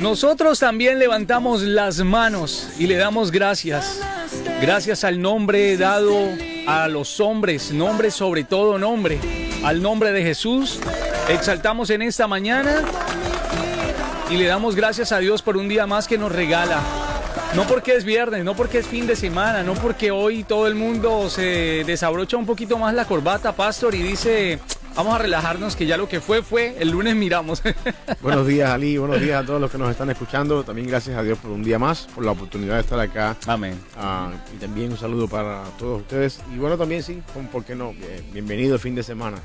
Nosotros también levantamos las manos y le damos gracias. Gracias al nombre dado a los hombres, nombre sobre todo nombre, al nombre de Jesús. Exaltamos en esta mañana y le damos gracias a Dios por un día más que nos regala. No porque es viernes, no porque es fin de semana, no porque hoy todo el mundo se desabrocha un poquito más la corbata, pastor, y dice, Vamos a relajarnos que ya lo que fue fue, el lunes miramos. buenos días Ali, buenos días a todos los que nos están escuchando. También gracias a Dios por un día más, por la oportunidad de estar acá. Amén. Ah, y también un saludo para todos ustedes. Y bueno, también sí, ¿por qué no? Bienvenido fin de semana.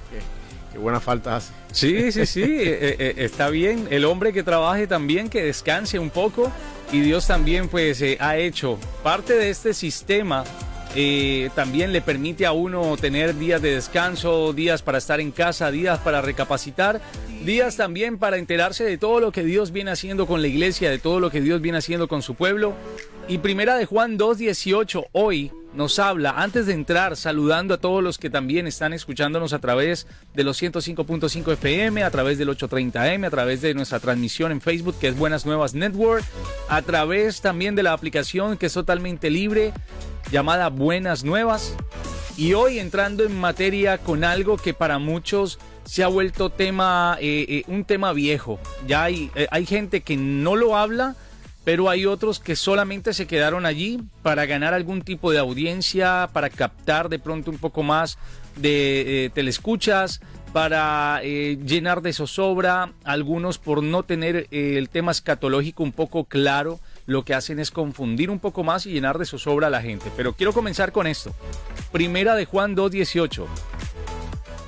Qué, buena falta hace. Sí, sí, sí, eh, eh, eh, está bien. El hombre que trabaje también, que descanse un poco. Y Dios también pues ha hecho parte de este sistema eh, también le permite a uno tener días de descanso, días para estar en casa, días para recapacitar, días también para enterarse de todo lo que Dios viene haciendo con la iglesia, de todo lo que Dios viene haciendo con su pueblo. Y primera de Juan 2.18 hoy nos habla, antes de entrar, saludando a todos los que también están escuchándonos a través de los 105.5 FM, a través del 830M, a través de nuestra transmisión en Facebook, que es Buenas Nuevas Network, a través también de la aplicación que es totalmente libre llamada Buenas Nuevas. Y hoy entrando en materia con algo que para muchos se ha vuelto tema, eh, eh, un tema viejo. Ya hay, eh, hay gente que no lo habla, pero hay otros que solamente se quedaron allí para ganar algún tipo de audiencia, para captar de pronto un poco más de telescuchas, para llenar de zozobra, algunos por no tener el tema escatológico un poco claro lo que hacen es confundir un poco más y llenar de zozobra a la gente. Pero quiero comenzar con esto. Primera de Juan 2.18,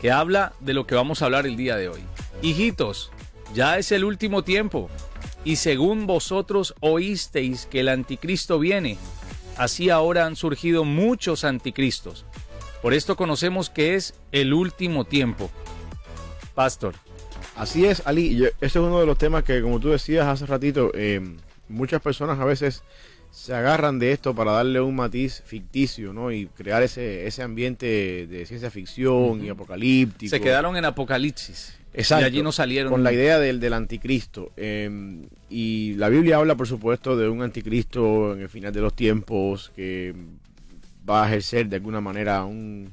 que habla de lo que vamos a hablar el día de hoy. Hijitos, ya es el último tiempo, y según vosotros oísteis que el anticristo viene, así ahora han surgido muchos anticristos. Por esto conocemos que es el último tiempo. Pastor. Así es, Ali. ese es uno de los temas que, como tú decías hace ratito, eh, muchas personas a veces se agarran de esto para darle un matiz ficticio, ¿no? Y crear ese, ese ambiente de ciencia ficción y apocalíptico. Se quedaron en Apocalipsis. Exacto. Y allí no salieron. Con la idea del, del anticristo. Em, y la Biblia habla, por supuesto, de un anticristo en el final de los tiempos que va a ejercer de alguna manera un,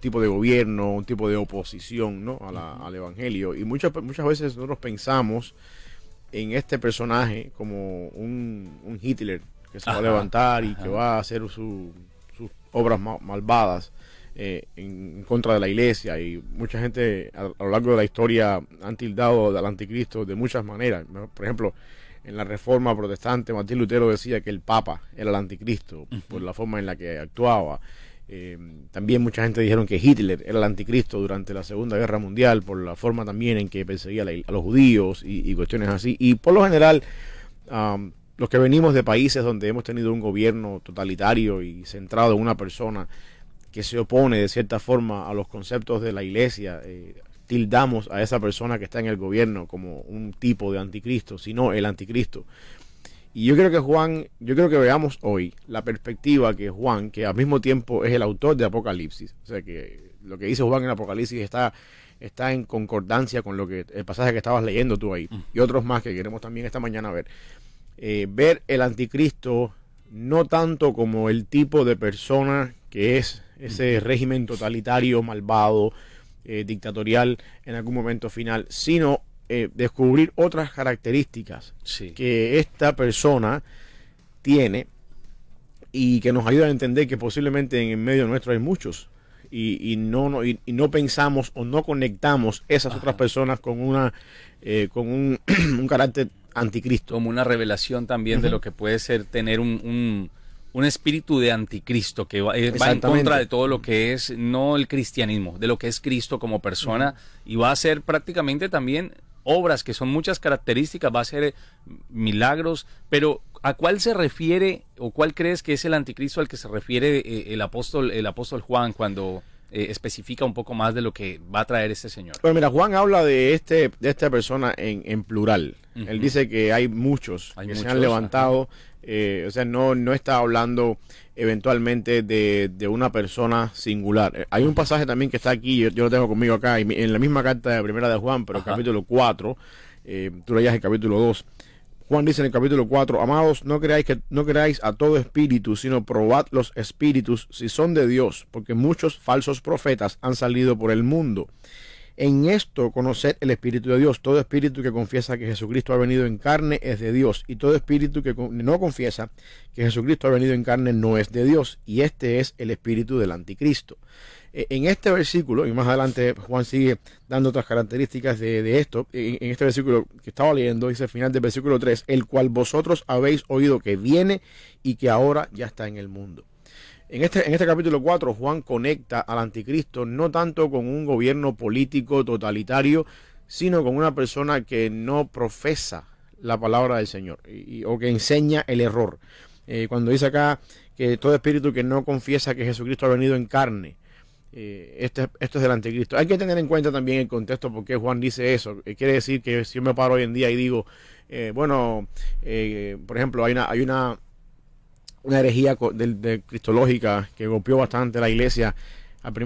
tipo de gobierno, un tipo de oposición, ¿no? al evangelio. Y muchas, muchas veces nosotros pensamos en este personaje como un, Hitler que se va a levantar y que va a hacer sus obras malvadas eh, en contra de la iglesia y mucha gente a, lo largo de la historia han tildado al anticristo de muchas maneras. Por ejemplo, en la reforma protestante Martín Lutero decía que el Papa era el anticristo por la forma en la que actuaba. Eh, también mucha gente dijeron que Hitler era el anticristo durante la Segunda Guerra Mundial por la forma también en que perseguía a los judíos y, cuestiones así. Y por lo general, los que venimos de países donde hemos tenido un gobierno totalitario y centrado en una persona que se opone de cierta forma a los conceptos de la iglesia, eh, tildamos a esa persona que está en el gobierno como un tipo de anticristo, sino el anticristo. Y yo creo que Juan, yo creo que veamos hoy la perspectiva que Juan, que al mismo tiempo es el autor de Apocalipsis, o sea que lo que dice Juan en Apocalipsis está, está en concordancia con lo que el pasaje que estabas leyendo tú ahí, y otros más que queremos también esta mañana ver. Eh, ver el anticristo no tanto como el tipo de persona que es ese régimen totalitario, malvado, eh, dictatorial en algún momento final, sino eh, descubrir otras características que esta persona tiene y que nos ayuda a entender que posiblemente en medio nuestro hay muchos y, no, no y, no pensamos o no conectamos esas otras personas con una eh, con un, carácter anticristo. Como una revelación también de lo que puede ser tener un, un, espíritu de anticristo que va, eh, en contra de todo lo que es no el cristianismo de lo que es Cristo como persona. Y va a ser prácticamente también obras que son muchas características, va a ser milagros, pero ¿a cuál se refiere o cuál crees que es el anticristo al que se refiere eh, el apóstol el apóstol Juan cuando eh, especifica un poco más de lo que va a traer este señor? Pues mira, Juan habla de este de esta persona en, en plural. Él dice que hay muchos que se han levantado, eh, o sea, no, no está hablando eventualmente de, de, una persona singular. Eh, hay un pasaje también que está aquí, yo, lo tengo conmigo acá, en la misma carta de primera de Juan, pero capítulo 4, Eh, tú leías el capítulo 2. Juan dice en el capítulo 4, amados, no creáis, que, no creáis a todo espíritu, sino probad los espíritus si son de Dios, porque muchos falsos profetas han salido por el mundo. En esto conoced el Espíritu de Dios. Todo espíritu que confiesa que Jesucristo ha venido en carne es de Dios. Y todo espíritu que no confiesa que Jesucristo ha venido en carne no es de Dios. Y este es el espíritu del anticristo. E, en este versículo, y más adelante Juan sigue dando otras características de, esto, en, este versículo que estaba leyendo, dice al final del versículo 3, el cual vosotros habéis oído que viene y que ahora ya está en el mundo. En este, en este capítulo 4, Juan conecta al anticristo no tanto con un gobierno político totalitario, sino con una persona que no profesa la palabra del Señor o que enseña el error. Eh, cuando dice acá que todo espíritu que no confiesa que Jesucristo ha venido en carne, eh, este, esto es del anticristo. Hay que tener en cuenta también el contexto porque Juan dice eso. Eh, quiere decir que si yo me paro hoy en día y digo, bueno, por ejemplo, hay una, hay una una herejía de, cristológica que golpeó bastante la iglesia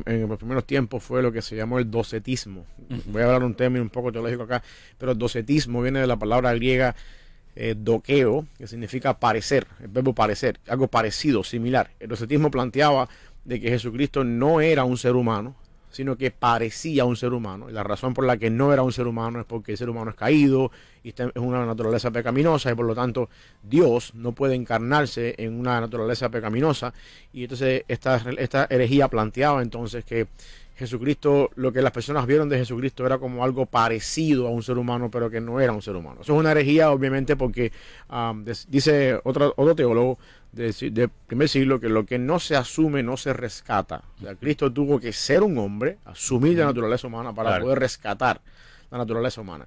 en los primeros tiempos fue lo que se llamó el docetismo. Voy a hablar un término un poco teológico acá, pero el docetismo viene de la palabra griega eh, doqueo, que significa parecer, el verbo parecer, algo parecido, similar. El docetismo planteaba de que Jesucristo no era un ser humano, sino que parecía un ser humano. Y la razón por la que no era un ser humano es porque el ser humano es caído y es una naturaleza pecaminosa y por lo tanto Dios no puede encarnarse en una naturaleza pecaminosa. Y entonces esta, esta herejía planteaba entonces que Jesucristo, lo que las personas vieron de Jesucristo era como algo parecido a un ser humano, pero que no era un ser humano. Eso es una herejía, obviamente, porque um, dice otro, otro teólogo del primer siglo que lo que no se asume no se rescata. O sea, Cristo tuvo que ser un hombre, asumir la naturaleza humana para poder rescatar la naturaleza humana.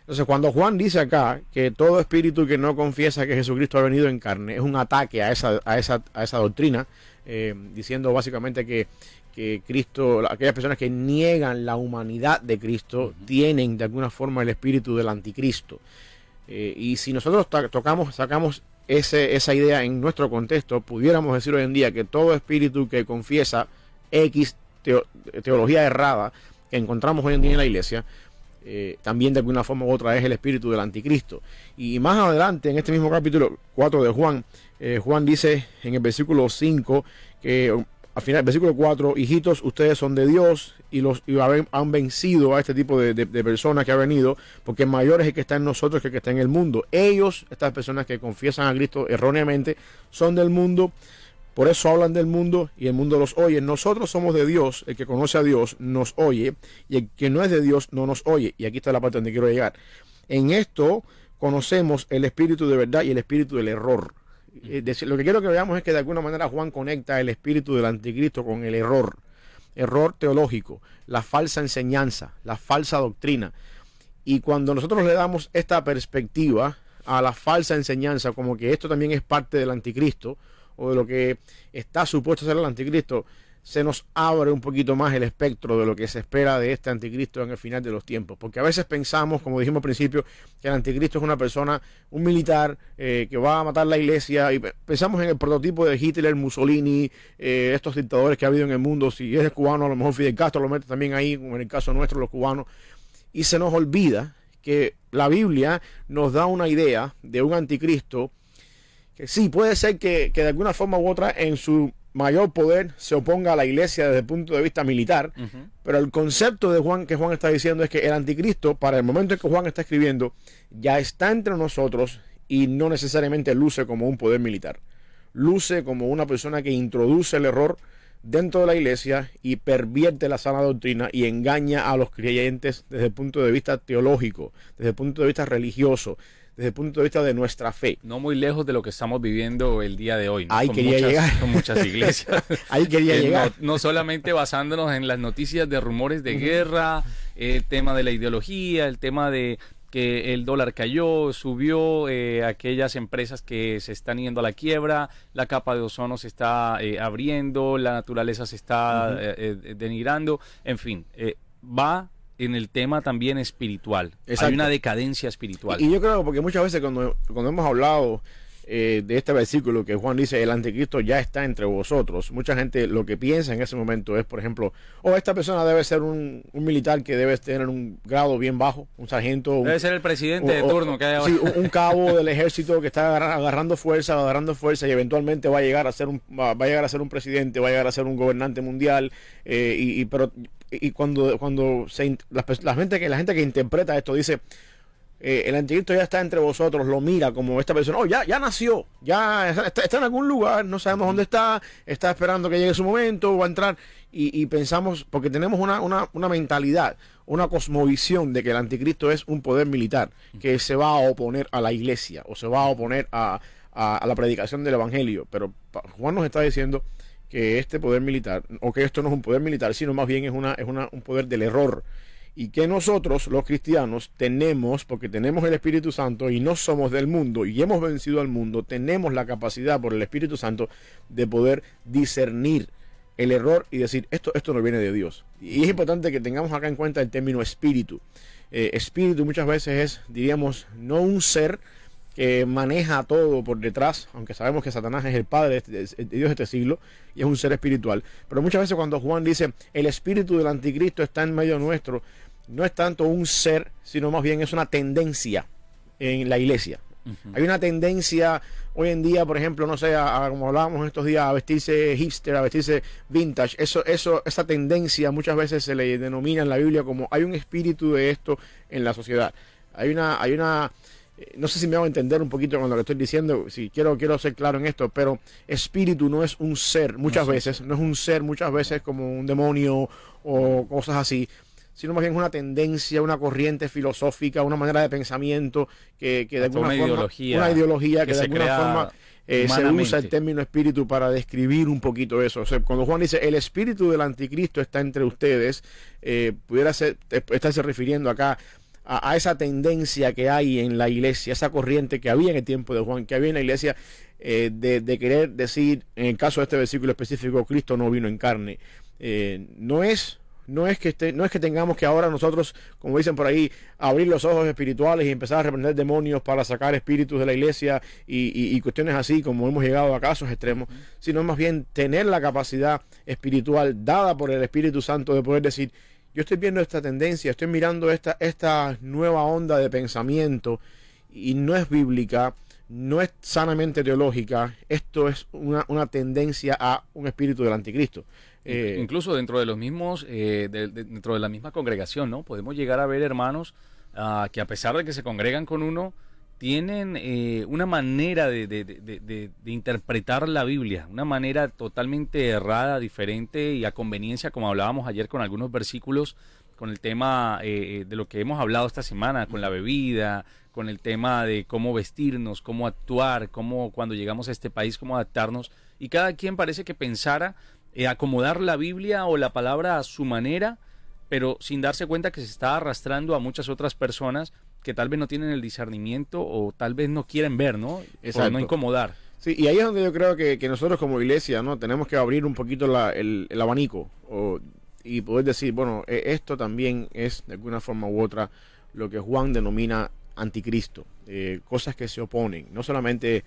Entonces, cuando Juan dice acá que todo espíritu que no confiesa que Jesucristo ha venido en carne es un ataque a esa, a esa, a esa doctrina, eh, diciendo básicamente que, que Cristo, aquellas personas que niegan la humanidad de Cristo, tienen de alguna forma el espíritu del anticristo. Eh, y si nosotros tocamos, sacamos ese, esa idea en nuestro contexto, pudiéramos decir hoy en día que todo espíritu que confiesa X teología errada que encontramos hoy en día en la iglesia, eh, también de alguna forma u otra es el espíritu del anticristo. Y más adelante, en este mismo capítulo 4 de Juan, eh, Juan dice en el versículo 5 que al final, versículo 4, hijitos, ustedes son de Dios y los han vencido a este tipo de, personas que ha venido, porque mayor es el que está en nosotros que el que está en el mundo. Ellos, estas personas que confiesan a Cristo erróneamente, son del mundo, por eso hablan del mundo y el mundo los oye. Nosotros somos de Dios, el que conoce a Dios nos oye, y el que no es de Dios no nos oye. Y aquí está la parte donde quiero llegar. En esto conocemos el espíritu de verdad y el espíritu del error. Eh, lo que quiero que veamos es que de alguna manera Juan conecta el espíritu del anticristo con el error, error teológico, la falsa enseñanza, la falsa doctrina. Y cuando nosotros le damos esta perspectiva a la falsa enseñanza, como que esto también es parte del anticristo, o de lo que está supuesto ser el anticristo, se nos abre un poquito más el espectro de lo que se espera de este anticristo en el final de los tiempos. Porque a veces pensamos, como dijimos al principio, que el anticristo es una persona, un militar eh, que va a matar la iglesia. Y pensamos en el prototipo de Hitler, Mussolini, eh, estos dictadores que ha habido en el mundo. Si es cubano, a lo mejor Fidel Castro lo mete también ahí, como en el caso nuestro, los cubanos. Y se nos olvida que la Biblia nos da una idea de un anticristo que sí, puede ser que, que de alguna forma u otra en su mayor poder se oponga a la iglesia desde el punto de vista militar, pero el concepto de Juan que Juan está diciendo es que el anticristo, para el momento en que Juan está escribiendo, ya está entre nosotros y no necesariamente luce como un poder militar. Luce como una persona que introduce el error dentro de la iglesia y pervierte la sana doctrina y engaña a los creyentes desde el punto de vista teológico, desde el punto de vista religioso, desde el punto de vista de nuestra fe. No muy lejos de lo que estamos viviendo el día de hoy. Ahí quería llegar. Con muchas iglesias. Ahí quería eh, llegar. No, solamente basándonos en las noticias de rumores de guerra, el tema de la ideología, el tema de que el dólar cayó, subió, eh, aquellas empresas que se están yendo a la quiebra, la capa de ozono se está eh, abriendo, la naturaleza se está denigrando, en fin, va en el tema también espiritual. Hay una decadencia espiritual. Y, yo creo, porque muchas veces cuando, cuando hemos hablado eh, de este versículo que Juan dice, el anticristo ya está entre vosotros. Mucha gente lo que piensa en ese momento es, por ejemplo, o oh, esta persona debe ser un, militar que debe tener un grado bien bajo, un sargento. Debe ser el presidente de turno que hay Sí, un, cabo del ejército que está agarrando fuerza, agarrando fuerza y eventualmente va a llegar a ser un, va a llegar a ser un presidente, va a llegar a ser un gobernante mundial. Eh, y, pero y cuando cuando se, la, gente que la gente que interpreta esto dice eh, el anticristo ya está entre vosotros, lo mira como esta persona, oh, ya, ya nació, ya está, en algún lugar, no sabemos dónde está, está esperando que llegue su momento, va a entrar, y, pensamos, porque tenemos una, una, una, mentalidad, una cosmovisión de que el anticristo es un poder militar, que se va a oponer a la iglesia, o se va a oponer a, a la predicación del evangelio, pero Juan nos está diciendo que este poder militar, o que esto no es un poder militar, sino más bien es, una, es una, un poder del error, y que nosotros, los cristianos, tenemos, porque tenemos el Espíritu Santo y no somos del mundo y hemos vencido al mundo, tenemos la capacidad por el Espíritu Santo de poder discernir el error y decir, esto, esto no viene de Dios. Y es importante que tengamos acá en cuenta el término espíritu. Eh, espíritu muchas veces es, diríamos, no un ser que maneja todo por detrás, aunque sabemos que Satanás es el padre de, de Dios de este siglo y es un ser espiritual. Pero muchas veces cuando Juan dice, el espíritu del anticristo está en medio nuestro, no es tanto un ser, sino más bien es una tendencia en la iglesia. Hay una tendencia hoy en día, por ejemplo, no sé, como hablábamos estos días, a vestirse hipster, a vestirse vintage. Eso, eso, esa tendencia muchas veces se le denomina en la Biblia como hay un espíritu de esto en la sociedad. Hay una, hay una, eh, no sé si me hago entender un poquito con lo que estoy diciendo, si quiero, quiero ser claro en esto, pero espíritu no es un ser muchas veces, no es un ser muchas veces como un demonio o cosas así, sino más bien es una tendencia, una corriente filosófica, una manera de pensamiento que, de alguna una forma, ideología una ideología que, de alguna forma eh, se usa el término espíritu para describir un poquito eso. O sea, cuando Juan dice el espíritu del anticristo está entre ustedes, eh, pudiera ser, estarse refiriendo acá a, esa tendencia que hay en la iglesia, esa corriente que había en el tiempo de Juan, que había en la iglesia eh, de, querer decir, en el caso de este versículo específico, Cristo no vino en carne. no es no es que esté, no es que tengamos que ahora nosotros, como dicen por ahí, abrir los ojos espirituales y empezar a reprender demonios para sacar espíritus de la iglesia y, cuestiones así, como hemos llegado a casos extremos, sino más bien tener la capacidad espiritual dada por el Espíritu Santo de poder decir, yo estoy viendo esta tendencia, estoy mirando esta, esta nueva onda de pensamiento y no es bíblica, no es sanamente teológica, esto es una, una tendencia a un espíritu del anticristo. Eh, incluso dentro de los mismos, eh, dentro de la misma congregación, ¿no? Podemos llegar a ver hermanos ah, que a pesar de que se congregan con uno, tienen eh, una manera de, interpretar la Biblia, una manera totalmente errada, diferente y a conveniencia, como hablábamos ayer con algunos versículos, con el tema de lo que hemos hablado esta semana, con la bebida, con el tema de cómo vestirnos, cómo actuar, cómo cuando llegamos a este país, cómo adaptarnos. Y cada quien parece que pensara eh, acomodar la Biblia o la palabra a su manera, pero sin darse cuenta que se está arrastrando a muchas otras personas que tal vez no tienen el discernimiento o tal vez no quieren ver, ¿no? Para no incomodar. Sí, y ahí es donde yo creo que, nosotros como iglesia, ¿no? Tenemos que abrir un poquito el, abanico y poder decir, bueno, e, esto también es de alguna forma u otra lo que Juan denomina anticristo, eh, cosas que se oponen, no solamente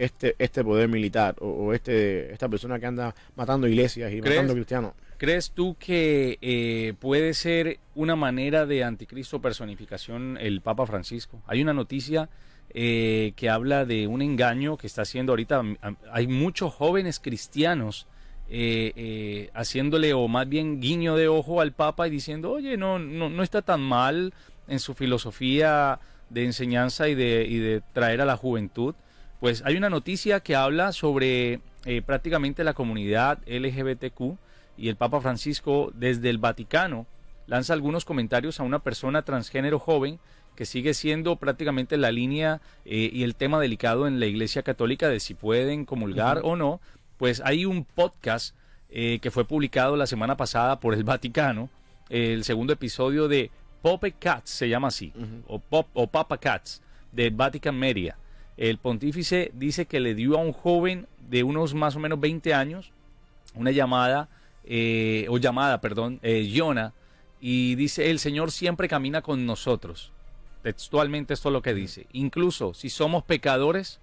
este, este poder militar o, este, esta persona que anda matando iglesias y matando cristianos. ¿Crees tú que eh, puede ser una manera de anticristo personificación el Papa Francisco? Hay una noticia eh, que habla de un engaño que está haciendo ahorita. Hay muchos jóvenes cristianos eh, haciéndole o más bien guiño de ojo al Papa y diciendo, oye, no, no, no está tan mal en su filosofía de enseñanza y de, y de traer a la juventud. Pues hay una noticia que habla sobre eh, prácticamente la comunidad LGBTQ y el Papa Francisco desde el Vaticano lanza algunos comentarios a una persona transgénero joven que sigue siendo prácticamente la línea eh, y el tema delicado en la Iglesia Católica de si pueden comulgar o no. Pues hay un podcast eh, que fue publicado la semana pasada por el Vaticano, el segundo episodio de Pope Cats, se llama así, o, Pop, o Papa Cats, de Vatican Media. El pontífice dice que le dio a un joven de unos más o menos 20 años una llamada, eh, o llamada, perdón, eh, Yona, y dice, el Señor siempre camina con nosotros. Textualmente esto es lo que dice. Incluso si somos pecadores,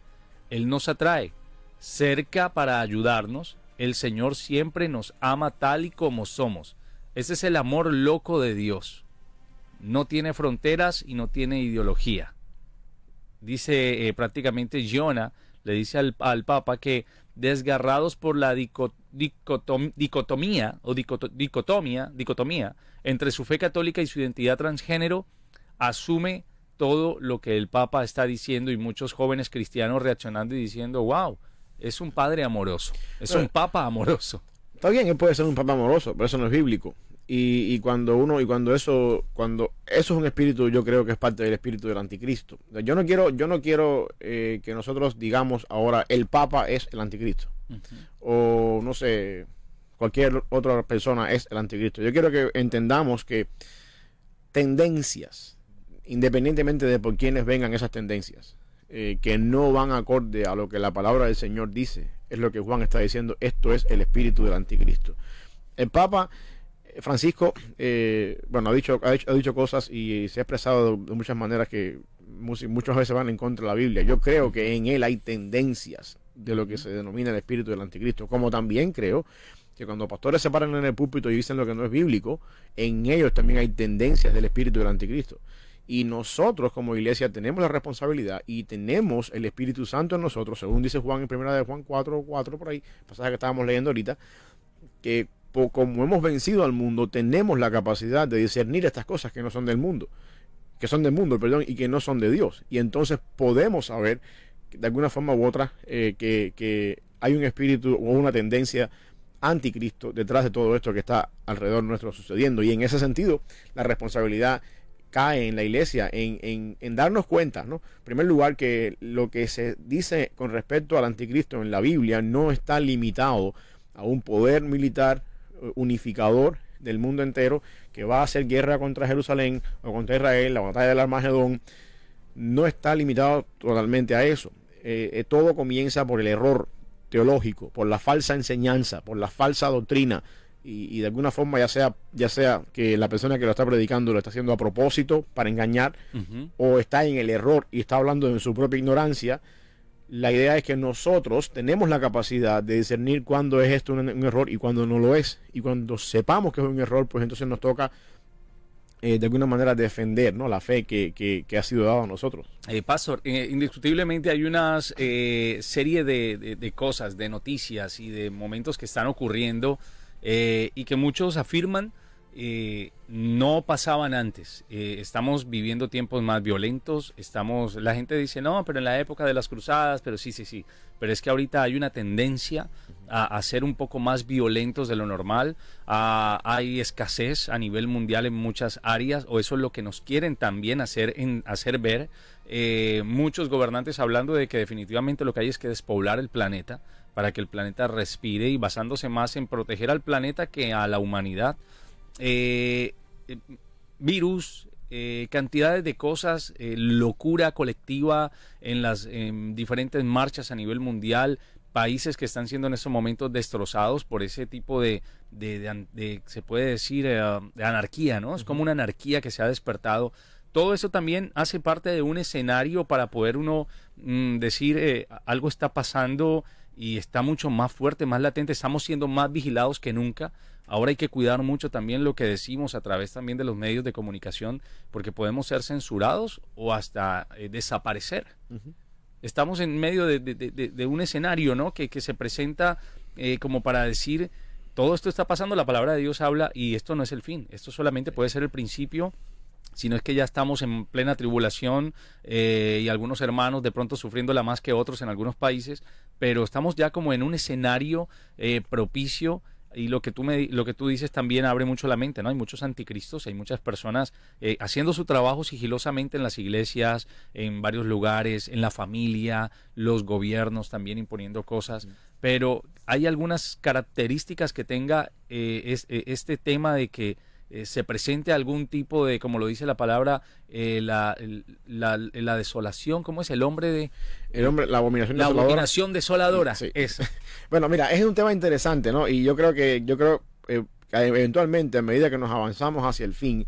Él nos atrae cerca para ayudarnos. El Señor siempre nos ama tal y como somos. Ese es el amor loco de Dios. No tiene fronteras y no tiene ideología. Dice eh, prácticamente Jonah, le dice al, Papa que desgarrados por la dicotomía o dicotomía, dicotomía entre su fe católica y su identidad transgénero, asume todo lo que el Papa está diciendo y muchos jóvenes cristianos reaccionando y diciendo, wow, es un padre amoroso, es un papa amoroso. Está bien, él puede ser un papa amoroso, pero eso no es bíblico. Y, y, cuando uno y cuando eso cuando eso es un espíritu yo creo que es parte del espíritu del anticristo. Yo no quiero yo no quiero eh, que nosotros digamos ahora el papa es el anticristo. O no sé cualquier otra persona es el anticristo. Yo quiero que entendamos que tendencias independientemente de por quiénes vengan esas tendencias eh, que no van acorde a lo que la palabra del Señor dice es lo que Juan está diciendo esto es el espíritu del anticristo. El papa Francisco, eh, bueno, ha dicho, ha dicho, cosas y se ha expresado de, muchas maneras que muchas veces van en contra de la Biblia. Yo creo que en él hay tendencias de lo que se denomina el espíritu del anticristo, como también creo que cuando pastores se paran en el púlpito y dicen lo que no es bíblico, en ellos también hay tendencias del espíritu del anticristo. Y nosotros como iglesia tenemos la responsabilidad y tenemos el Espíritu Santo en nosotros, según dice Juan en primera de Juan 4, 4 por ahí, pasaje que estábamos leyendo ahorita, que como hemos vencido al mundo, tenemos la capacidad de discernir estas cosas que no son del mundo, que son del mundo, perdón, y que no son de Dios. Y entonces podemos saber, de alguna forma u otra, eh, que, que hay un espíritu o una tendencia anticristo detrás de todo esto que está alrededor nuestro sucediendo. Y en ese sentido, la responsabilidad cae en la iglesia en, en, en, darnos cuenta, ¿no? En primer lugar, que lo que se dice con respecto al anticristo en la Biblia no está limitado a un poder militar unificador del mundo entero que va a hacer guerra contra Jerusalén o contra Israel, la batalla del Armagedón, no está limitado totalmente a eso. Eh, eh, todo comienza por el error teológico, por la falsa enseñanza, por la falsa doctrina y, de alguna forma ya sea ya sea que la persona que lo está predicando lo está haciendo a propósito para engañar o está en el error y está hablando en su propia ignorancia la idea es que nosotros tenemos la capacidad de discernir cuándo es esto un, error y cuándo no lo es. Y cuando sepamos que es un error, pues entonces nos toca eh, de alguna manera defender ¿no? la fe que, que, ha sido dada a nosotros. Eh, Pastor, eh, indiscutiblemente hay una eh, serie de, de, cosas, de noticias y de momentos que están ocurriendo y que muchos afirman eh, no pasaban antes. Eh, estamos viviendo tiempos más violentos. Estamos, la gente dice no, pero en la época de las cruzadas, pero sí, sí, sí. Pero es que ahorita hay una tendencia a, ser un poco más violentos de lo normal. hay escasez a nivel mundial en muchas áreas, o eso es lo que nos quieren también hacer, en, hacer ver. Eh, muchos gobernantes hablando de que definitivamente lo que hay es que despoblar el planeta para que el planeta respire y basándose más en proteger al planeta que a la humanidad. Eh, virus, eh, cantidades de cosas, eh, locura colectiva en las diferentes marchas a nivel mundial, países que están siendo en estos momentos destrozados por ese tipo de, de, se puede decir, de anarquía, ¿no? Es como una anarquía que se ha despertado. Todo eso también hace parte de un escenario para poder uno mm, decir algo está pasando y está mucho más fuerte, más latente, estamos siendo más vigilados que nunca. Ahora hay que cuidar mucho también lo que decimos a través también de los medios de comunicación, porque podemos ser censurados o hasta eh, desaparecer. Estamos en medio de, un escenario ¿no? que, se presenta eh, como para decir, todo esto está pasando, la palabra de Dios habla y esto no es el fin, esto solamente puede ser el principio sino es que ya estamos en plena tribulación eh, y algunos hermanos de pronto sufriéndola más que otros en algunos países, pero estamos ya como en un escenario eh, propicio y lo que tú me lo que tú dices también abre mucho la mente no hay muchos anticristos hay muchas personas eh, haciendo su trabajo sigilosamente en las iglesias en varios lugares en la familia los gobiernos también imponiendo cosas pero hay algunas características que tenga este tema de que eh, se presente algún tipo de, como lo dice la palabra, eh, la, la, desolación, ¿cómo es? El hombre de... El hombre, la abominación la abominación desoladora. Es. bueno, mira, es un tema interesante, ¿no? Y yo creo que, yo creo, eh, que eventualmente, a medida que nos avanzamos hacia el fin,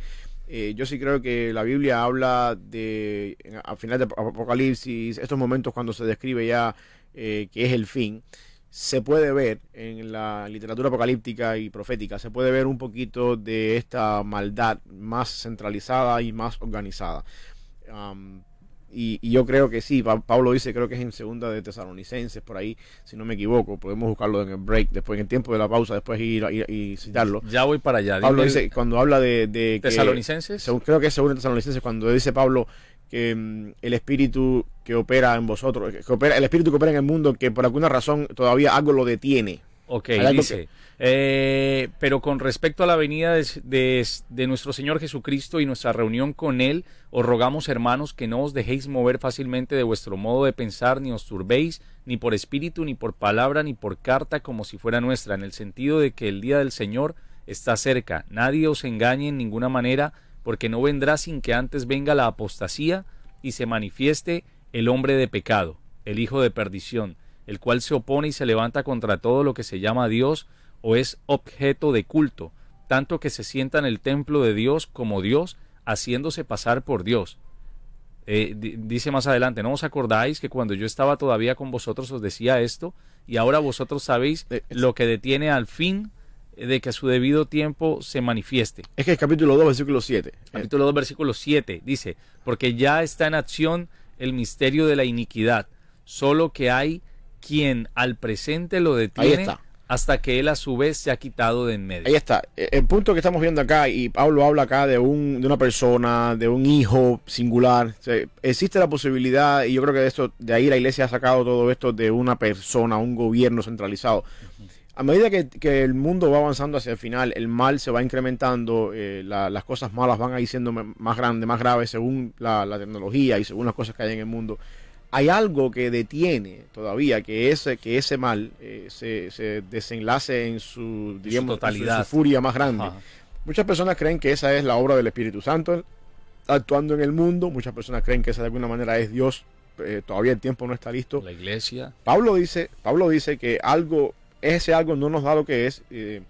Eh, yo sí creo que la Biblia habla de, al final de Apocalipsis, estos momentos cuando se describe ya eh, que es el fin, se puede ver en la literatura apocalíptica y profética, se puede ver un poquito de esta maldad más centralizada y más organizada. y, yo creo que sí, Pablo dice, creo que es en segunda de Tesalonicenses, por ahí, si no me equivoco, podemos buscarlo en el break, después en el tiempo de la pausa, después ir, y citarlo. Ya voy para allá. Pablo dice, cuando habla de... ¿Tesalonicenses? creo que es segunda de Tesalonicenses, cuando dice Pablo que mm, el espíritu que opera en vosotros, que opera, el espíritu que opera en el mundo, que por alguna razón todavía algo lo detiene. Ok, dice, eh, pero con respecto a la venida de, de, nuestro Señor Jesucristo y nuestra reunión con Él, os rogamos, hermanos, que no os dejéis mover fácilmente de vuestro modo de pensar, ni os turbéis, ni por espíritu, ni por palabra, ni por carta, como si fuera nuestra, en el sentido de que el día del Señor está cerca. Nadie os engañe en ninguna manera, porque no vendrá sin que antes venga la apostasía y se manifieste el hombre de pecado, el hijo de perdición, el cual se opone y se levanta contra todo lo que se llama Dios o es objeto de culto, tanto que se sienta en el templo de Dios como Dios, haciéndose pasar por Dios. Eh, dice más adelante, ¿no os acordáis que cuando yo estaba todavía con vosotros os decía esto? Y ahora vosotros sabéis eh, lo que detiene al fin de que a su debido tiempo se manifieste. Es que el capítulo 2, versículo 7. Capítulo 2, versículo 7 dice, porque ya está en acción el misterio de la iniquidad, solo que hay quien al presente lo detiene hasta que él a su vez se ha quitado de en medio. Ahí está. El punto que estamos viendo acá, y Pablo habla acá de, un, de una persona, de un hijo singular. existe la posibilidad, y yo creo que de, esto, de ahí la iglesia ha sacado todo esto de una persona, un gobierno centralizado a medida que, el mundo va avanzando hacia el final, el mal se va incrementando, eh, las cosas malas van ahí siendo más grandes, más graves según la, tecnología y según las cosas que hay en el mundo. Hay algo que detiene todavía que ese, que ese mal eh, se, desenlace en su, totalidad. furia más grande. Muchas personas creen que esa es la obra del Espíritu Santo actuando en el mundo. Muchas personas creen que esa de alguna manera es Dios. Eh, todavía el tiempo no está listo. La iglesia. Pablo dice, Pablo dice que algo ese algo no nos da lo que es. Eh,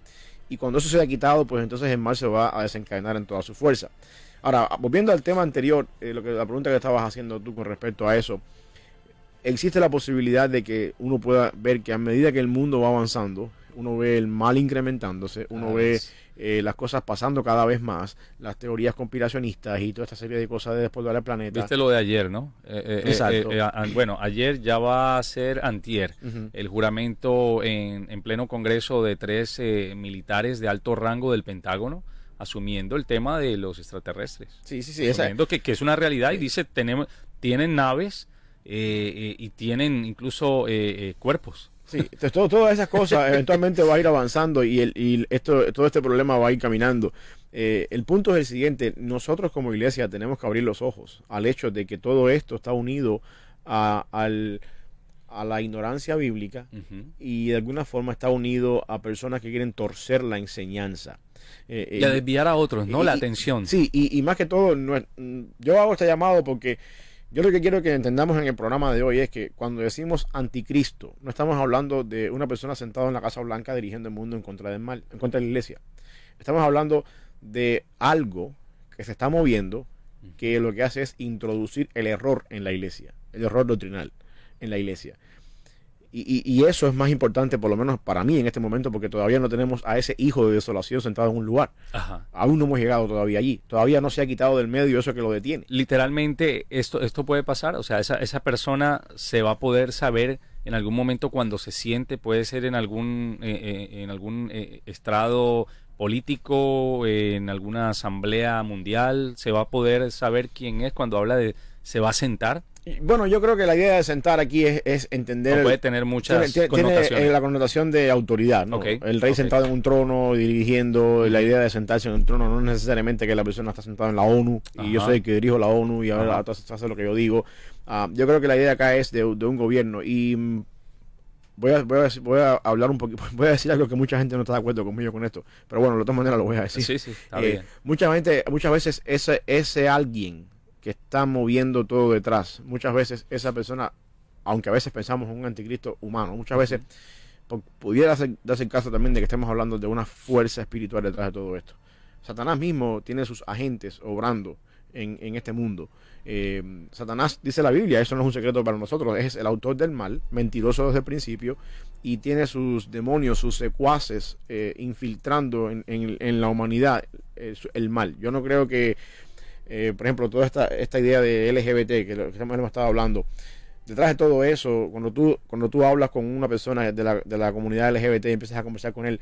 y cuando eso se ha quitado, pues entonces el mal se va a desencadenar en toda su fuerza. Ahora, volviendo al tema anterior, eh, lo que, la pregunta que estabas haciendo tú con respecto a eso, existe la posibilidad de que uno pueda ver que a medida que el mundo va avanzando, uno ve el mal incrementándose, uno ve eh, las cosas pasando cada vez más, las teorías conspiracionistas y toda esta serie de cosas de después del planeta. Viste lo de ayer, ¿no? Eh, eh, Exacto. bueno, ayer ya va a ser antier el juramento en, en, pleno congreso de tres militares de alto rango del Pentágono asumiendo el tema de los extraterrestres. Sí, sí, sí. Asumiendo que, que, es una realidad y dice, tenemos, tienen naves y tienen incluso cuerpos. Sí, entonces todas esas cosas eventualmente va a ir avanzando y, el, y esto, todo este problema va a ir caminando. Eh, el punto es el siguiente, nosotros como iglesia tenemos que abrir los ojos al hecho de que todo esto está unido a, al, a la ignorancia bíblica y de alguna forma está unido a personas que quieren torcer la enseñanza. Eh, y a desviar a otros, ¿no? la atención. Sí, y, y, más que todo, no yo hago este llamado porque yo lo que quiero que entendamos en el programa de hoy es que cuando decimos anticristo, no estamos hablando de una persona sentada en la Casa Blanca dirigiendo el mundo en contra del mal, en contra de la iglesia. Estamos hablando de algo que se está moviendo, que lo que hace es introducir el error en la iglesia, el error doctrinal en la iglesia. Y, eso es más importante, por lo menos para mí en este momento, porque todavía no tenemos a ese hijo de desolación sentado en un lugar. Aún no hemos llegado todavía allí. Todavía no se ha quitado del medio eso que lo detiene. Literalmente, esto, esto puede pasar. O sea, esa, esa persona se va a poder saber en algún momento cuando se siente, puede ser en algún, eh, eh, en algún eh, estrado político, en alguna asamblea mundial, se va a poder saber quién es cuando habla de se va a sentar bueno, yo creo que la idea de sentar aquí es, entender. puede tener muchas tiene, Tiene la connotación de autoridad, ¿no? el rey sentado en un trono dirigiendo, la idea de sentarse en un trono no es necesariamente que la persona está sentada en la ONU y yo soy el que dirijo la ONU y ahora hace lo que yo digo. Ah, yo creo que la idea acá es de, un gobierno y mm, voy a, voy, a, voy a hablar un poquito, voy a decir algo que mucha gente no está de acuerdo conmigo con esto, pero bueno, de todas maneras lo voy a decir. Sí, sí, está eh, bien. Mucha gente, muchas veces ese, ese alguien que está moviendo todo detrás. Muchas veces esa persona, aunque a veces pensamos en un anticristo humano, muchas veces pudiera darse el caso también de que estemos hablando de una fuerza espiritual detrás de todo esto. Satanás mismo tiene sus agentes obrando en, en este mundo. Eh, Satanás, dice la Biblia, eso no es un secreto para nosotros, es el autor del mal, mentiroso desde el principio, y tiene sus demonios, sus secuaces eh, infiltrando en, en, en, la humanidad eh, el mal. Yo no creo que, eh, por ejemplo, toda esta, esta idea de LGBT, que, lo, que hemos estado hablando, detrás de todo eso, cuando tú, cuando tú hablas con una persona de la, de la comunidad LGBT y empiezas a conversar con él,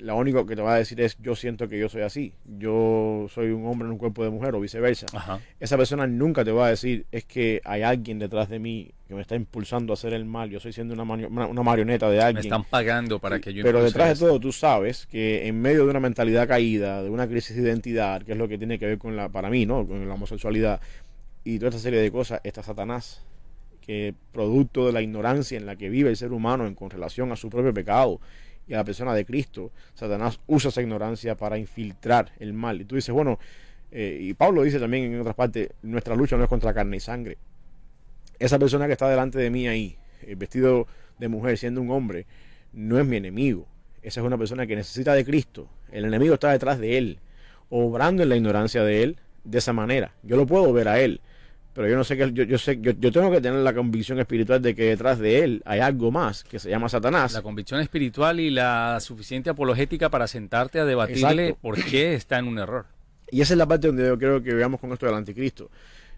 lo único que te va a decir es yo siento que yo soy así, yo soy un hombre en un cuerpo de mujer o viceversa. Ajá. Esa persona nunca te va a decir es que hay alguien detrás de mí que me está impulsando a hacer el mal, yo soy siendo una, una, una marioneta de alguien. Me están pagando para que yo Pero detrás de todo tú sabes que en medio de una mentalidad caída, de una crisis de identidad, que es lo que tiene que ver con la, para mí, ¿no? Con la homosexualidad y toda esta serie de cosas, está Satanás que producto de la ignorancia en la que vive el ser humano en, con relación a su propio pecado y a la persona de Cristo, Satanás usa esa ignorancia para infiltrar el mal. Y tú dices, bueno, eh, y Pablo dice también en otras partes, nuestra lucha no es contra carne y sangre. Esa persona que está delante de mí ahí, eh, vestido de mujer, siendo un hombre, no es mi enemigo. Esa es una persona que necesita de Cristo. El enemigo está detrás de él, obrando en la ignorancia de él de esa manera. Yo lo puedo ver a él, pero yo no sé que yo, yo sé yo, yo, tengo que tener la convicción espiritual de que detrás de él hay algo más que se llama Satanás. La convicción espiritual y la suficiente apologética para sentarte a debatirle Exacto. por qué está en un error. Y esa es la parte donde yo creo que veamos con esto del anticristo.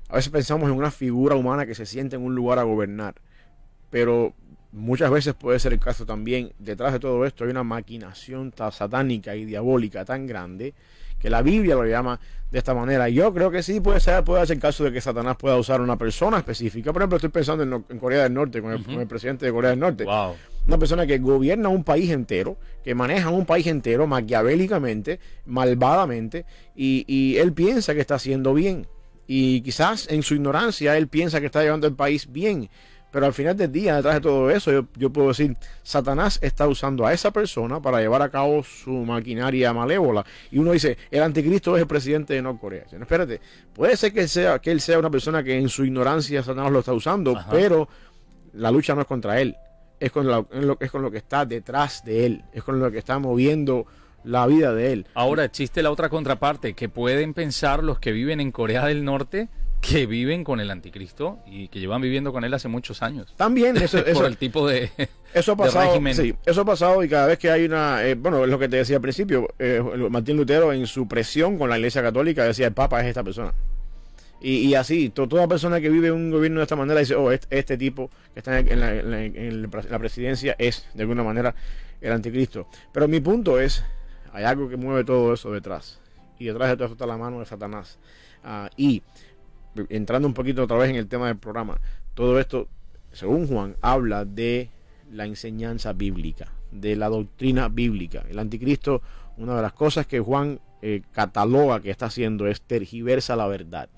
A veces pensamos en una figura humana que se siente en un lugar a gobernar, pero muchas veces puede ser el caso también. Detrás de todo esto hay una maquinación satánica y diabólica tan grande que la Biblia lo llama de esta manera. Yo creo que sí puede ser, puede el caso de que Satanás pueda usar una persona específica. Por ejemplo, estoy pensando en, en Corea del Norte, con el, uh -huh. con el, presidente de Corea del Norte. Wow. Una persona que gobierna un país entero, que maneja un país entero maquiavélicamente, malvadamente, y, y él piensa que está haciendo bien. Y quizás en su ignorancia él piensa que está llevando el país bien. Pero al final del día, detrás de todo eso, yo, yo, puedo decir, Satanás está usando a esa persona para llevar a cabo su maquinaria malévola. Y uno dice, el anticristo es el presidente de Norcorea. No, espérate, puede ser que él, sea, que él sea una persona que en su ignorancia Satanás lo está usando, Ajá. pero la lucha no es contra él. Es con, la, es con lo que está detrás de él. Es con lo que está moviendo la vida de él. Ahora existe la otra contraparte, que pueden pensar los que viven en Corea del Norte que viven con el anticristo y que llevan viviendo con él hace muchos años. También, eso, eso por el tipo de eso ha pasado, sí, eso ha pasado y cada vez que hay una, eh, bueno, es lo que te decía al principio, eh, Martín Lutero en su presión con la Iglesia Católica decía el Papa es esta persona. Y, y así, to, toda persona que vive un gobierno de esta manera dice, oh, este, este tipo que está en la, en, la, en la presidencia es de alguna manera el anticristo. Pero mi punto es, hay algo que mueve todo eso detrás. Y detrás de todo eso está la mano de Satanás. Uh, y entrando un poquito otra vez en el tema del programa, todo esto, según Juan, habla de la enseñanza bíblica, de la doctrina bíblica. El anticristo, una de las cosas que Juan eh, cataloga que está haciendo es tergiversa la verdad.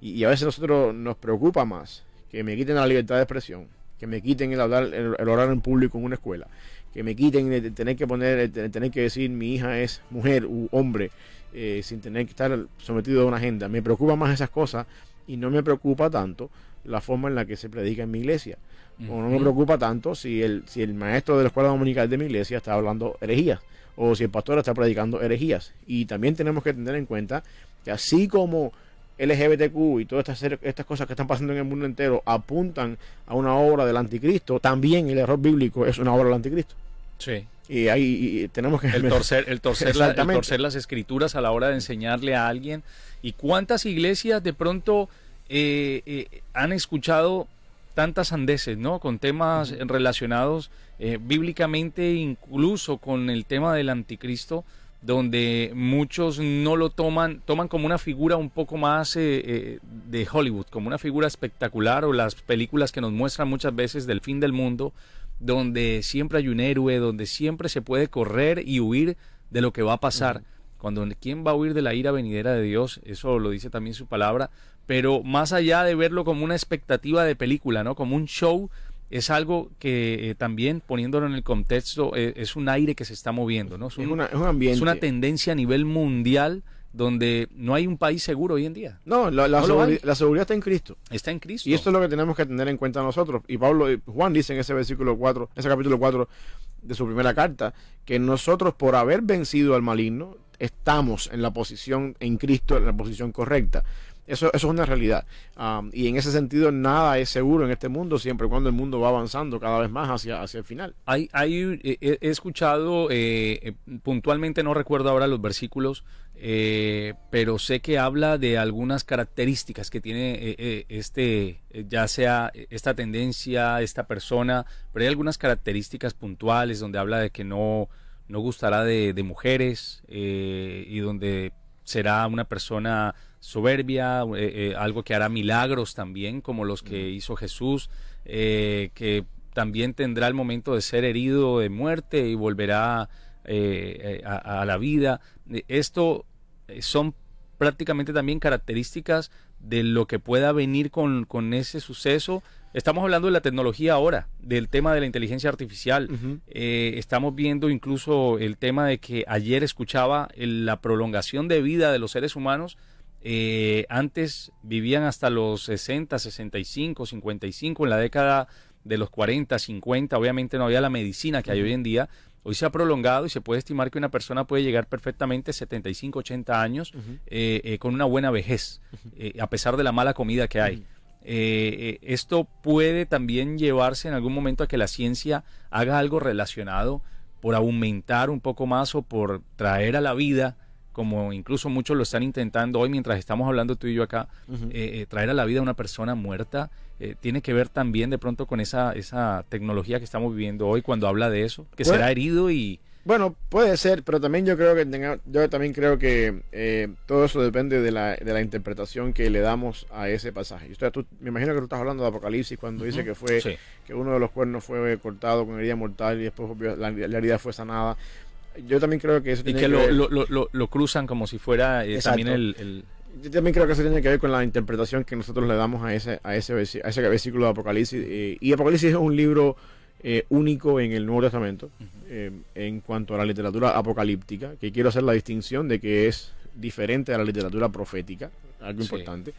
Y, a veces nosotros nos preocupa más que me quiten la libertad de expresión, que me quiten el hablar, el, el orar en público en una escuela, que me quiten el tener que poner, el tener que decir mi hija es mujer u hombre, eh, sin tener que estar sometido a una agenda. Me preocupa más esas cosas y no me preocupa tanto la forma en la que se predica en mi iglesia. Uh -huh. O no me preocupa tanto si el, si el maestro de la escuela dominical de mi iglesia está hablando herejías o si el pastor está predicando herejías. Y también tenemos que tener en cuenta que así como LGBTQ y todas estas, estas cosas que están pasando en el mundo entero apuntan a una obra del anticristo, también el error bíblico es una obra del anticristo. Sí. Y ahí y tenemos que... El torcer, el, torcer la, el torcer las escrituras a la hora de enseñarle a alguien. ¿Y cuántas iglesias de pronto eh, eh, han escuchado tantas andeses, ¿no? Con temas relacionados eh, bíblicamente, incluso con el tema del anticristo, donde muchos no lo toman, toman como una figura un poco más eh, eh, de Hollywood, como una figura espectacular o las películas que nos muestran muchas veces del fin del mundo, donde siempre hay un héroe, donde siempre se puede correr y huir de lo que va a pasar. Uh -huh. Cuando quién va a huir de la ira venidera de Dios, eso lo dice también su palabra, pero más allá de verlo como una expectativa de película, ¿no? Como un show, es algo que eh, también poniéndolo en el contexto eh, es un aire que se está moviendo, ¿no? Es, un, es, una, es un ambiente. Es una tendencia a nivel mundial donde no hay un país seguro hoy en día. No, la, la, no la, seguridad, está en Cristo. Está en Cristo. Y esto es lo que tenemos que tener en cuenta nosotros. Y Pablo, Juan dice en ese versículo 4, ese capítulo 4 de su primera carta, que nosotros por haber vencido al maligno, estamos en la posición en Cristo, en la posición correcta. Eso, eso es una realidad. y en ese sentido, nada es seguro en este mundo, siempre cuando el mundo va avanzando cada vez más hacia, hacia el final. Hay, hay, he, escuchado, eh, eh, puntualmente no recuerdo ahora los versículos, eh, pero sé que habla de algunas características que tiene este, ya sea esta tendencia, esta persona, pero hay algunas características puntuales donde habla de que no, no gustará de mujeres y donde será una persona soberbia, eh, eh, algo que hará milagros también, como los que hizo Jesús, eh, que también tendrá el momento de ser herido de muerte y volverá a, la vida. Esto son prácticamente también características de lo que pueda venir con, con, ese suceso. Estamos hablando de la tecnología ahora, del tema de la inteligencia artificial. estamos viendo incluso el tema de que ayer escuchaba la prolongación de vida de los seres humanos eh, antes vivían hasta los 60, 65, 55, en la década de los 40, 50, obviamente no había la medicina que hay hoy en día. Hoy se ha prolongado y se puede estimar que una persona puede llegar perfectamente a 75, 80 años eh, eh, con una buena vejez, a pesar de la mala comida que hay. Esto puede también llevarse en algún momento a que la ciencia haga algo relacionado por aumentar un poco más o por traer a la vida como incluso muchos lo están intentando hoy mientras estamos hablando tú y yo acá, eh, eh, traer a la vida a una persona muerta, eh, tiene que ver también de pronto con esa, esa tecnología que estamos viviendo hoy cuando habla de eso, que será herido y... Bueno, puede ser, pero también yo creo que yo también creo que todo eso depende de la, de la interpretación que le damos a ese pasaje. me imagino que tú estás hablando de Apocalipsis cuando dice que fue que uno de los cuernos fue cortado con herida mortal y después la, la herida fue sanada yo también creo que eso tiene y que, lo, Lo, lo, cruzan como si fuera eh, también el, Yo también creo que eso tiene que ver con la interpretación que nosotros le damos a ese, a ese, a ese versículo de Apocalipsis. Eh, y Apocalipsis es un libro eh, único en el Nuevo Testamento en cuanto a la literatura apocalíptica, que quiero hacer la distinción de que es diferente a la literatura profética, algo importante.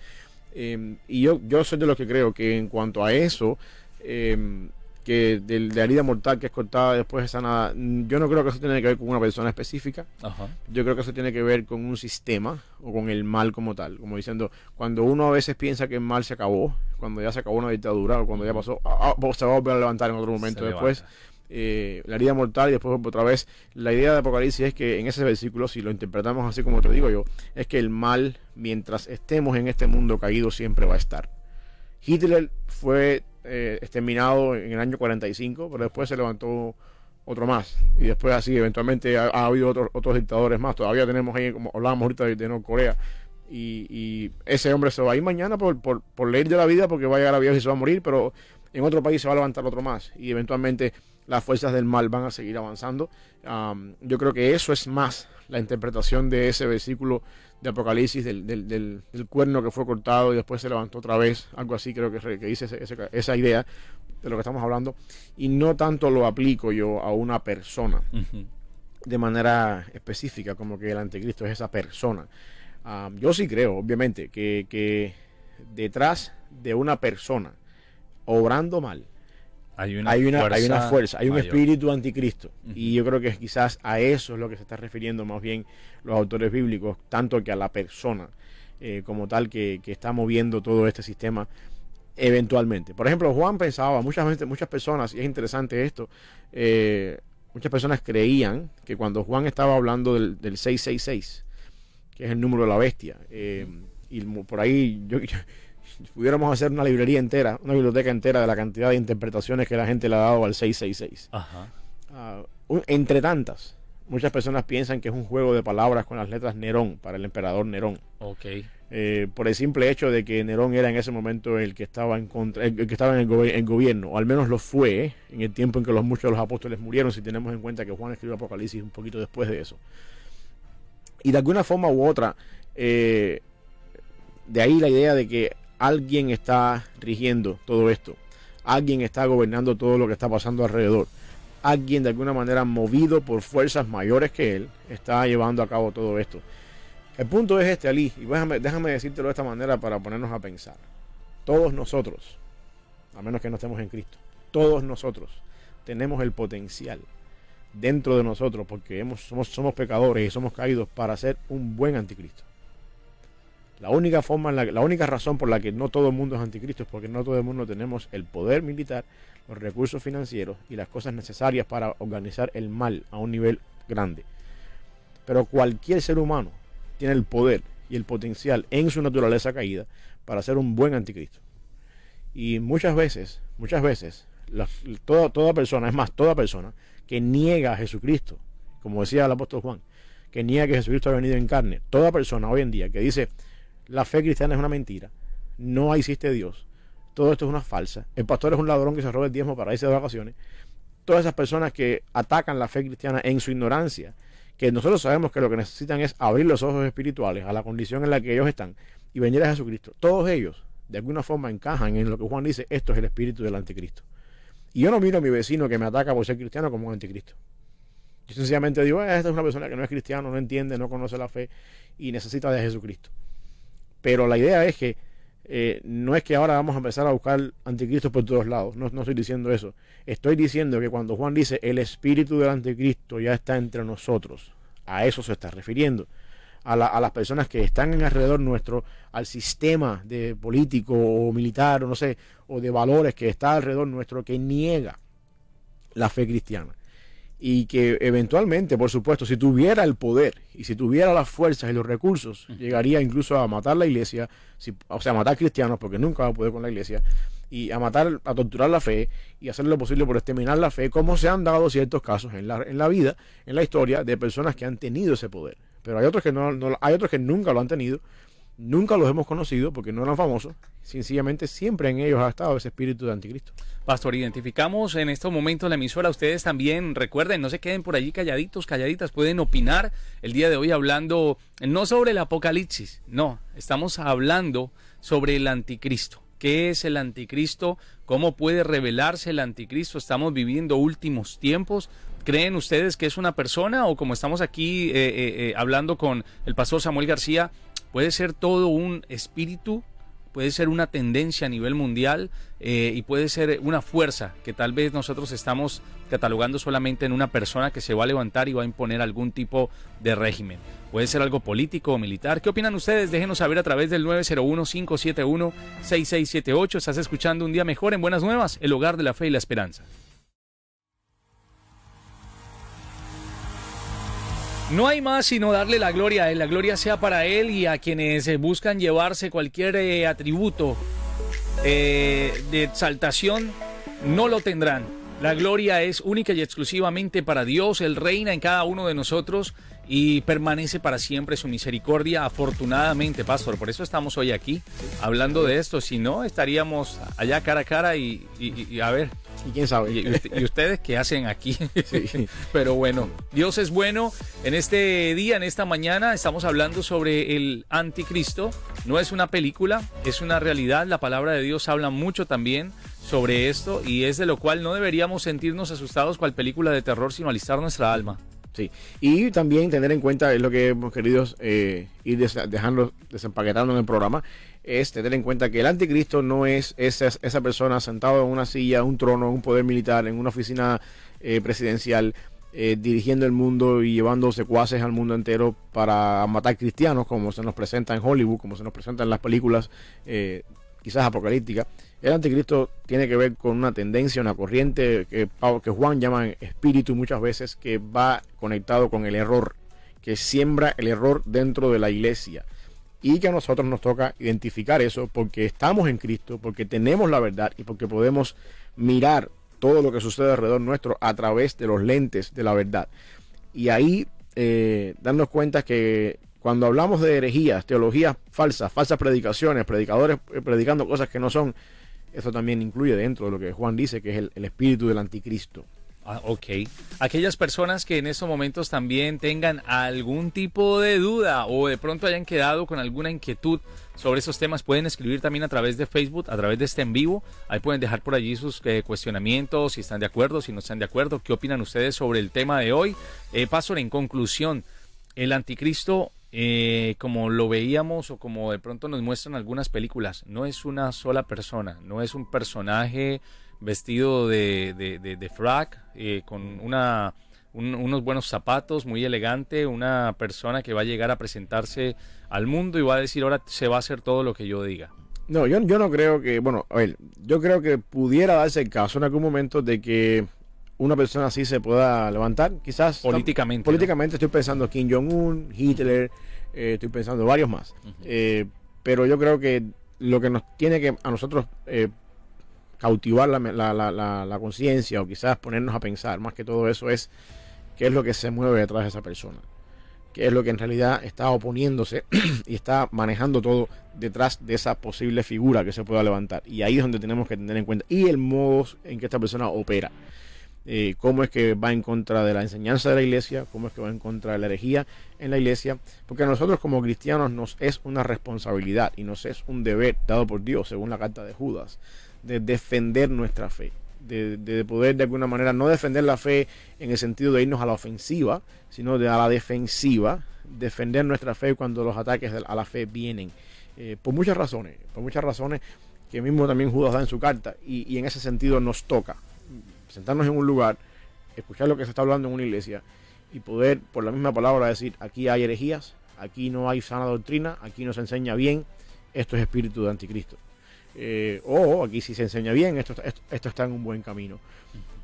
y yo, yo soy de los que creo que en cuanto a eso, que de, de herida mortal que es cortada después de sanada, yo no creo que eso tiene que ver con una persona específica. Yo creo que eso tiene que ver con un sistema o con el mal como tal. Como diciendo, cuando uno a veces piensa que el mal se acabó, cuando ya se acabó una dictadura o cuando ya pasó, ah, ah, se va a volver a levantar en otro momento después. Eh, la herida mortal y después otra vez. La idea de Apocalipsis es que en ese versículo, si lo interpretamos así como te digo yo, es que el mal, mientras estemos en este mundo caído, siempre va a estar. Hitler fue eh, exterminado en el año 45, pero después se levantó otro más. Y después así, eventualmente ha, habido otros, otros dictadores más. Todavía tenemos ahí, como hablábamos ahorita de, Norcorea. Y, ese hombre se va a ir mañana por, por, por ley de la vida, porque va a llegar a viejo y se va a morir, pero en otro país se va a levantar otro más. Y eventualmente las fuerzas del mal van a seguir avanzando. yo creo que eso es más la interpretación de ese versículo de Apocalipsis, del, del, del, cuerno que fue cortado y después se levantó otra vez, algo así creo que, que dice esa idea de lo que estamos hablando, y no tanto lo aplico yo a una persona de manera específica, como que el anticristo es esa persona. yo sí creo, obviamente, que, que detrás de una persona obrando mal, hay una, hay una, fuerza, hay un espíritu anticristo. Y yo creo que quizás a eso es lo que se está refiriendo más bien los autores bíblicos, tanto que a la persona eh, como tal que, está moviendo todo este sistema eventualmente. Por ejemplo, Juan pensaba, muchas, muchas personas, y es interesante esto, eh, muchas personas creían que cuando Juan estaba hablando del, 666, que es el número de la bestia, eh, y por ahí yo, pudiéramos hacer una librería entera, una biblioteca entera de la cantidad de interpretaciones que la gente le ha dado al 666. Ajá. Ah, entre tantas, muchas personas piensan que es un juego de palabras con las letras Nerón, para el emperador Nerón. Ok. Eh, por el simple hecho de que Nerón era en ese momento el que estaba en contra, el, que estaba en el, gobierno, o al menos lo fue en el tiempo en que los muchos de los apóstoles murieron, si tenemos en cuenta que Juan escribió Apocalipsis un poquito después de eso. Y de alguna forma u otra, eh, de ahí la idea de que alguien está rigiendo todo esto. Alguien está gobernando todo lo que está pasando alrededor. Alguien de alguna manera movido por fuerzas mayores que él está llevando a cabo todo esto. El punto es este, Ali, y déjame, déjame decírtelo de esta manera para ponernos a pensar. Todos nosotros, a menos que no estemos en Cristo, todos nosotros tenemos el potencial dentro de nosotros, porque somos pecadores y somos caídos para ser un buen anticristo. La única forma, la, única razón por la que no todo el mundo es anticristo es porque no todo el mundo tenemos el poder militar, los recursos financieros y las cosas necesarias para organizar el mal a un nivel grande. Pero cualquier ser humano tiene el poder y el potencial en su naturaleza caída para ser un buen anticristo. Y muchas veces, muchas veces, toda, toda persona, es más, toda persona que niega a Jesucristo, como decía el apóstol Juan, que niega que Jesucristo ha venido en carne, toda persona hoy en día que dice la fe cristiana es una mentira, no existe Dios, todo esto es una falsa, el pastor es un ladrón que se roba el diezmo para irse de vacaciones, todas esas personas que atacan la fe cristiana en su ignorancia, que nosotros sabemos que lo que necesitan es abrir los ojos espirituales a la condición en la que ellos están y venir a Jesucristo, todos ellos de alguna forma encajan en lo que Juan dice, esto es el espíritu del anticristo. Y yo no miro a mi vecino que me ataca por ser cristiano como un anticristo. Yo sencillamente digo, eh, esta es una persona que no es cristiano, no entiende, no conoce la fe y necesita de Jesucristo. Pero la idea es que eh, no es que ahora vamos a empezar a buscar anticristos por todos lados, no, no estoy diciendo eso. Estoy diciendo que cuando Juan dice el espíritu del anticristo ya está entre nosotros, a eso se está refiriendo a, la, a, las personas que están en alrededor nuestro, al sistema de político o militar o no sé, o de valores que está alrededor nuestro que niega la fe cristiana. Y que eventualmente, por supuesto, si tuviera el poder y si tuviera las fuerzas y los recursos, llegaría incluso a matar la iglesia, si, o sea, a matar cristianos, porque nunca va a poder con la iglesia, y a matar, a torturar la fe y hacer lo posible por exterminar la fe, como se han dado ciertos casos en la, en la vida, en la historia, de personas que han tenido ese poder. Pero hay otros que no, no, hay otros que nunca lo han tenido, nunca los hemos conocido porque no eran famosos. Sencillamente siempre en ellos ha estado ese espíritu de anticristo. Pastor, identificamos en estos momentos la emisora. Ustedes también recuerden, no se queden por allí calladitos, calladitas. Pueden opinar el día de hoy hablando no sobre el apocalipsis, no, estamos hablando sobre el anticristo. ¿Qué es el anticristo? ¿Cómo puede revelarse el anticristo? Estamos viviendo últimos tiempos. ¿Creen ustedes que es una persona o como estamos aquí eh, eh, eh, hablando con el pastor Samuel García, puede ser todo un espíritu, puede ser una tendencia a nivel mundial eh, y puede ser una fuerza que tal vez nosotros estamos catalogando solamente en una persona que se va a levantar y va a imponer algún tipo de régimen. Puede ser algo político o militar. ¿Qué opinan ustedes? Déjenos saber a través del 901-571-6678. Estás escuchando un día mejor en Buenas Nuevas, el hogar de la fe y la esperanza. No hay más sino darle la gloria la gloria sea para Él y a quienes eh, buscan llevarse cualquier eh, atributo eh, de exaltación, no lo tendrán. La gloria es única y exclusivamente para Dios, Él reina en cada uno de nosotros y permanece para siempre su misericordia, afortunadamente, Pastor. Por eso estamos hoy aquí hablando de esto. Si no, estaríamos allá cara a cara y, y, y a ver. Y quién sabe. Y, y, ustedes qué hacen aquí. Sí. Pero bueno, Dios es bueno. En este día, en esta mañana, estamos hablando sobre el anticristo. No es una película, es una realidad. La palabra de Dios habla mucho también sobre esto y es de lo cual no deberíamos sentirnos asustados cual película de terror, sino alistar nuestra alma. Sí, y también tener en cuenta, es lo que hemos querido eh, ir dejando, desempaquetando en el programa, es tener en cuenta que el anticristo no es esa, esa persona sentado en una silla, un trono, un poder militar, en una oficina eh, presidencial, eh, dirigiendo el mundo y llevando secuaces al mundo entero para matar cristianos, como se nos presenta en Hollywood, como se nos presenta en las películas eh, quizás apocalípticas. El anticristo tiene que ver con una tendencia, una corriente que, que Juan llama espíritu muchas veces, que va conectado con el error, que siembra el error dentro de la iglesia. Y que a nosotros nos toca identificar eso porque estamos en Cristo, porque tenemos la verdad y porque podemos mirar todo lo que sucede alrededor nuestro a través de los lentes de la verdad. Y ahí eh, darnos cuenta que cuando hablamos de herejías, teologías falsas, falsas predicaciones, predicadores predicando cosas que no son, eso también incluye dentro de lo que Juan dice, que es el espíritu del anticristo. Ah, ok. Aquellas personas que en estos momentos también tengan algún tipo de duda o de pronto hayan quedado con alguna inquietud sobre esos temas, pueden escribir también a través de Facebook, a través de este en vivo. Ahí pueden dejar por allí sus eh, cuestionamientos, si están de acuerdo, si no están de acuerdo, qué opinan ustedes sobre el tema de hoy. Eh, en conclusión, el anticristo eh, como lo veíamos o como de pronto nos muestran algunas películas, no es una sola persona, no es un personaje vestido de, de, de, de frac, eh, con una unos buenos zapatos, muy elegante, una persona que va a llegar a presentarse al mundo y va a decir ahora se va a hacer todo lo que yo diga. No, yo, yo no creo que, bueno, a ver, yo creo que pudiera darse el caso en algún momento de que una persona así se pueda levantar, quizás. Políticamente. políticamente estoy pensando Kim Jong-un, Hitler, eh, estoy pensando varios más. Eh, pero yo creo que lo que nos tiene que a nosotros eh, cautivar la, la, la, conciencia o quizás ponernos a pensar más que todo eso es qué es lo que se mueve detrás de esa persona, qué es lo que en realidad está oponiéndose y está manejando todo detrás de esa posible figura que se pueda levantar. Y ahí es donde tenemos que tener en cuenta y el modo en que esta persona opera. Eh, cómo es que va en contra de la enseñanza de la iglesia, cómo es que va en contra de la herejía en la iglesia, porque a nosotros como cristianos nos es una responsabilidad y nos es un deber dado por Dios, según la carta de Judas, de defender nuestra fe, de, poder de alguna manera no defender la fe en el sentido de irnos a la ofensiva, sino de a la defensiva, defender nuestra fe cuando los ataques a la fe vienen, eh, por muchas razones, por muchas razones que mismo también Judas da en su carta, y en ese sentido nos toca sentarnos en un lugar, escuchar lo que se está hablando en una iglesia y poder, por la misma palabra, decir, aquí hay herejías, aquí no hay sana doctrina, aquí no se enseña bien, esto es espíritu de anticristo. Eh, o aquí sí se enseña bien, esto, esto, está en un buen camino.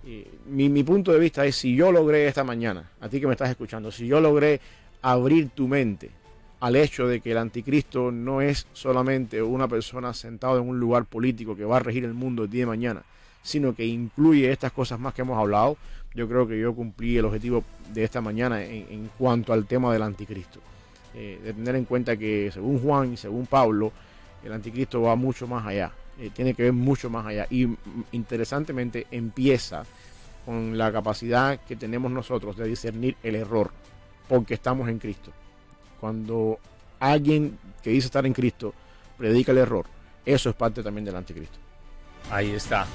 Eh, mi, punto de vista es, si yo logré esta mañana, a ti que me estás escuchando, si yo logré abrir tu mente al hecho de que el anticristo no es solamente una persona sentada en un lugar político que va a regir el mundo el día de mañana, sino que incluye estas cosas más que hemos hablado, yo creo que yo cumplí el objetivo de esta mañana en, cuanto al tema del anticristo. Eh, de tener en cuenta que según Juan y según Pablo, el anticristo va mucho más allá, eh, tiene que ver mucho más allá. Y mm, interesantemente empieza con la capacidad que tenemos nosotros de discernir el error, porque estamos en Cristo. Cuando alguien que dice estar en Cristo predica el error, eso es parte también del anticristo. Ahí está.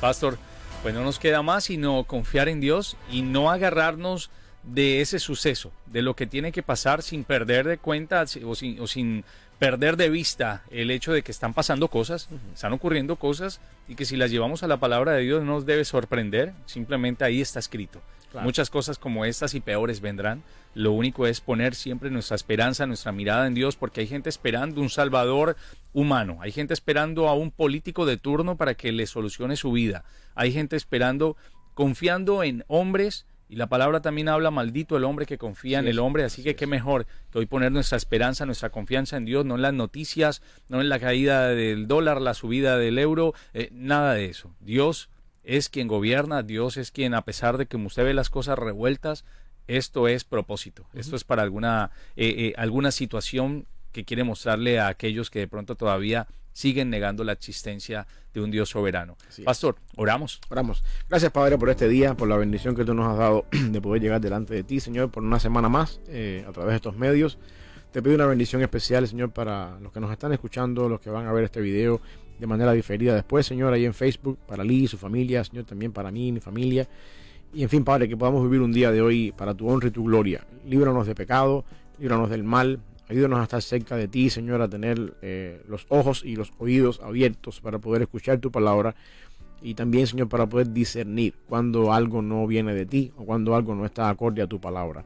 Pastor, pues no nos queda más sino confiar en Dios y no agarrarnos de ese suceso, de lo que tiene que pasar sin perder de cuenta o sin, perder de vista el hecho de que están pasando cosas, están ocurriendo cosas y que si las llevamos a la palabra de Dios no nos debe sorprender, simplemente ahí está escrito. Muchas cosas como estas y peores vendrán. Lo único es poner siempre nuestra esperanza, nuestra mirada en Dios, porque hay gente esperando un Salvador humano, hay gente esperando a un político de turno para que le solucione su vida, hay gente esperando, confiando en hombres, y la palabra también habla, maldito el hombre que confía en el hombre, así que qué mejor que hoy poner nuestra esperanza, nuestra confianza en Dios, no en las noticias, no en la caída del dólar, la subida del euro, eh, nada de eso. Dios es quien gobierna, Dios es quien, a pesar de que usted ve las cosas revueltas, esto es propósito, esto es para alguna, eh, eh, alguna situación que quiere mostrarle a aquellos que de pronto todavía siguen negando la existencia de un Dios soberano. Pastor, oramos. Oramos. Gracias, Padre, por este día, por la bendición que tú nos has dado de poder llegar delante de ti, Señor, por una semana más eh, a través de estos medios. Te pido una bendición especial, Señor, para los que nos están escuchando, los que van a ver este video de manera diferida después, Señor, ahí en Facebook, para Lee y su familia, Señor, también para mí y mi familia. Y en fin, Padre, que podamos vivir un día de hoy para tu honra y tu gloria. Líbranos de pecado, líbranos del mal, ayúdanos a estar cerca de ti, Señor, a tener eh, los ojos y los oídos abiertos para poder escuchar tu palabra y también, Señor, para poder discernir cuando algo no viene de ti o cuando algo no está acorde a tu palabra.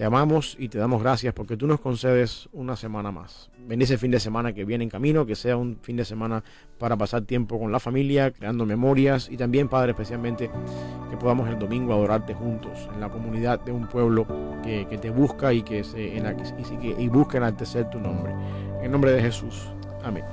Te amamos y te damos gracias porque tú nos concedes una semana más. Bendice el fin de semana que viene en camino, que sea un fin de semana para pasar tiempo con la familia, creando memorias y también, Padre, especialmente que podamos el domingo adorarte juntos en la comunidad de un pueblo que, te busca y que se y, y busca enaltecer tu nombre. En nombre de Jesús. Amén.